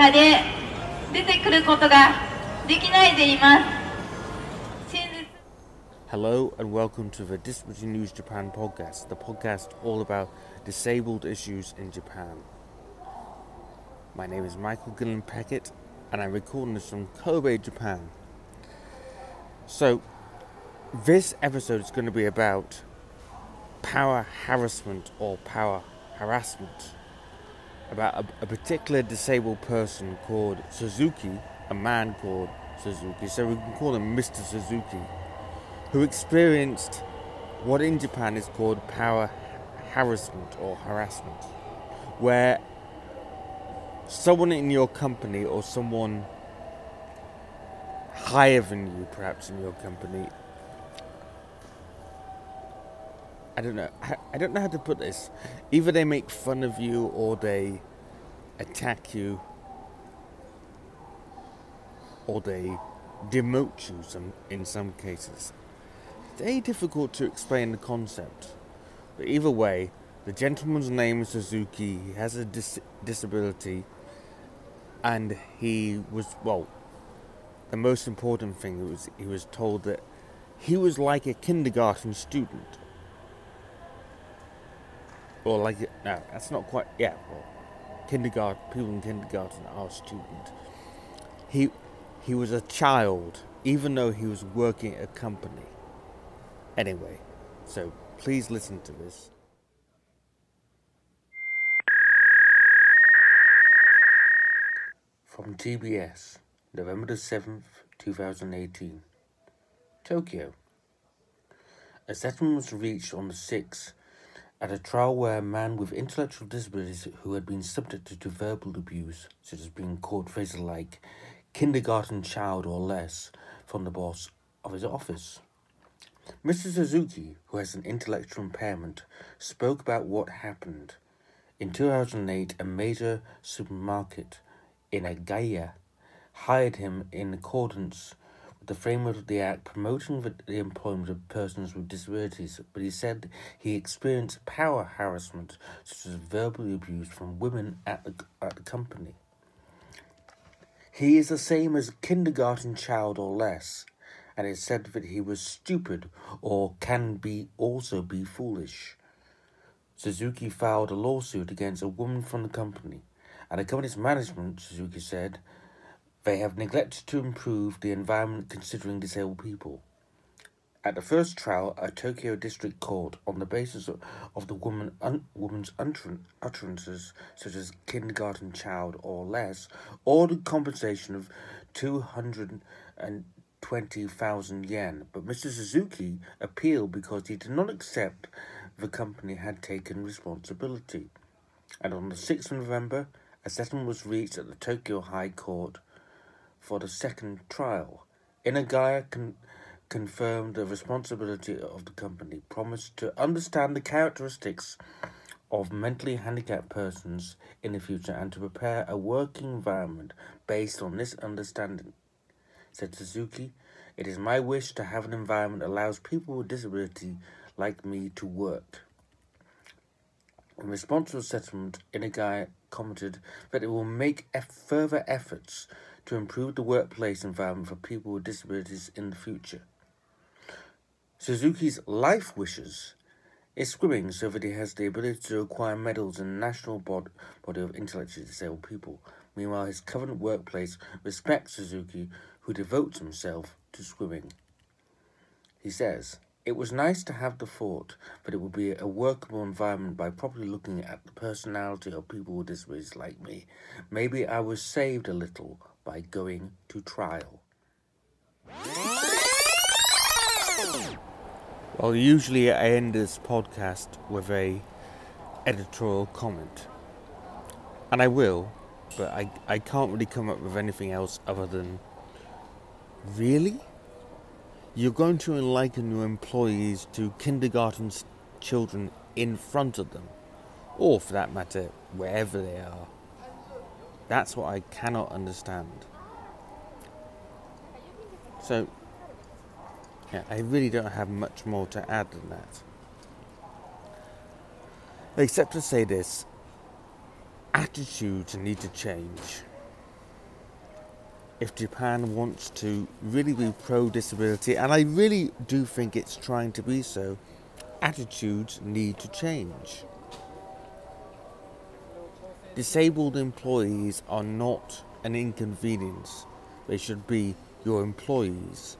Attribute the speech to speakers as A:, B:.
A: 中で出てくることができないでいます。
B: Hello and welcome to the Disability News Japan podcast, the podcast all about disabled issues in Japan. My name is Michael Gillan Peckitt and I'm recording this from Kobe, Japan. So, this episode is going to be about power harassment or power harassment. About a, a particular disabled person called Suzuki, a man called Suzuki, so we can call him Mr. Suzuki who experienced what in Japan is called power harassment or harassment, where someone in your company or someone higher than you, perhaps in your company, I don't know, I- I don't know how to put this. Either they make fun of you or they attack you or they demote you some, in some cases very difficult to explain the concept. But either way, the gentleman's name is Suzuki. He has a dis- disability, and he was well. The most important thing was he was told that he was like a kindergarten student, or like no, that's not quite yeah. Well, kindergarten people in kindergarten are student. He he was a child, even though he was working at a company. Anyway, so please listen to this. From TBS, November the 7th, 2018. Tokyo. A settlement was reached on the 6th at a trial where a man with intellectual disabilities who had been subjected to verbal abuse, such as being called phrases like kindergarten child or less, from the boss of his office. Mr. Suzuki, who has an intellectual impairment, spoke about what happened. In 2008, a major supermarket Inageya hired him in accordance the framework of the Act promoting the, employment of persons with disabilities, but he said he experienced power harassment, such as verbal abuse from women at the, at the company. He is the same as a kindergarten child or less, and it said that he was stupid or can be also be foolish. Suzuki filed a lawsuit against a woman from the company, and the company's management, Suzuki said, they have neglected to improve the environment considering disabled people. At the first trial, a Tokyo district court, on the basis of, the woman un, woman's utterances, such as kindergarten child or less, ordered compensation of 220,000 yen. But Mr. Suzuki appealed because he did not accept the company had taken responsibility. And on the 6th of November, a settlement was reached at the Tokyo High Court for the second trial. Inageya con- confirmed the responsibility of the company, promised to understand the characteristics of mentally handicapped persons in the future and to prepare a working environment based on this understanding. Said Suzuki, It is my wish to have an environment that allows people with disability like me to work. In response to the settlement, Inageya commented that it will make further efforts to improve the workplace environment for people with disabilities in the future. Suzuki's life wishes is swimming so that he has the ability to acquire medals in the National Bod- Body of Intellectually Disabled People. Meanwhile, his current workplace respects Suzuki, who devotes himself to swimming. He says, It was nice to have the thought that it would be a workable environment by properly looking at the personality of people with disabilities like me. Maybe I was saved a little by going to trial. Well, usually I end this podcast with a editorial comment. And I will, but I, I can't really come up with anything else other than really? You're going to enlighten your employees to kindergarten children in front of them, or for that matter, wherever they are. That's what I cannot understand. So, yeah, I really don't have much more to add than that. Except to say this attitudes need to change. If Japan wants to really be pro disability, and I really do think it's trying to be so, attitudes need to change. Disabled employees are not an inconvenience, they should be your employees.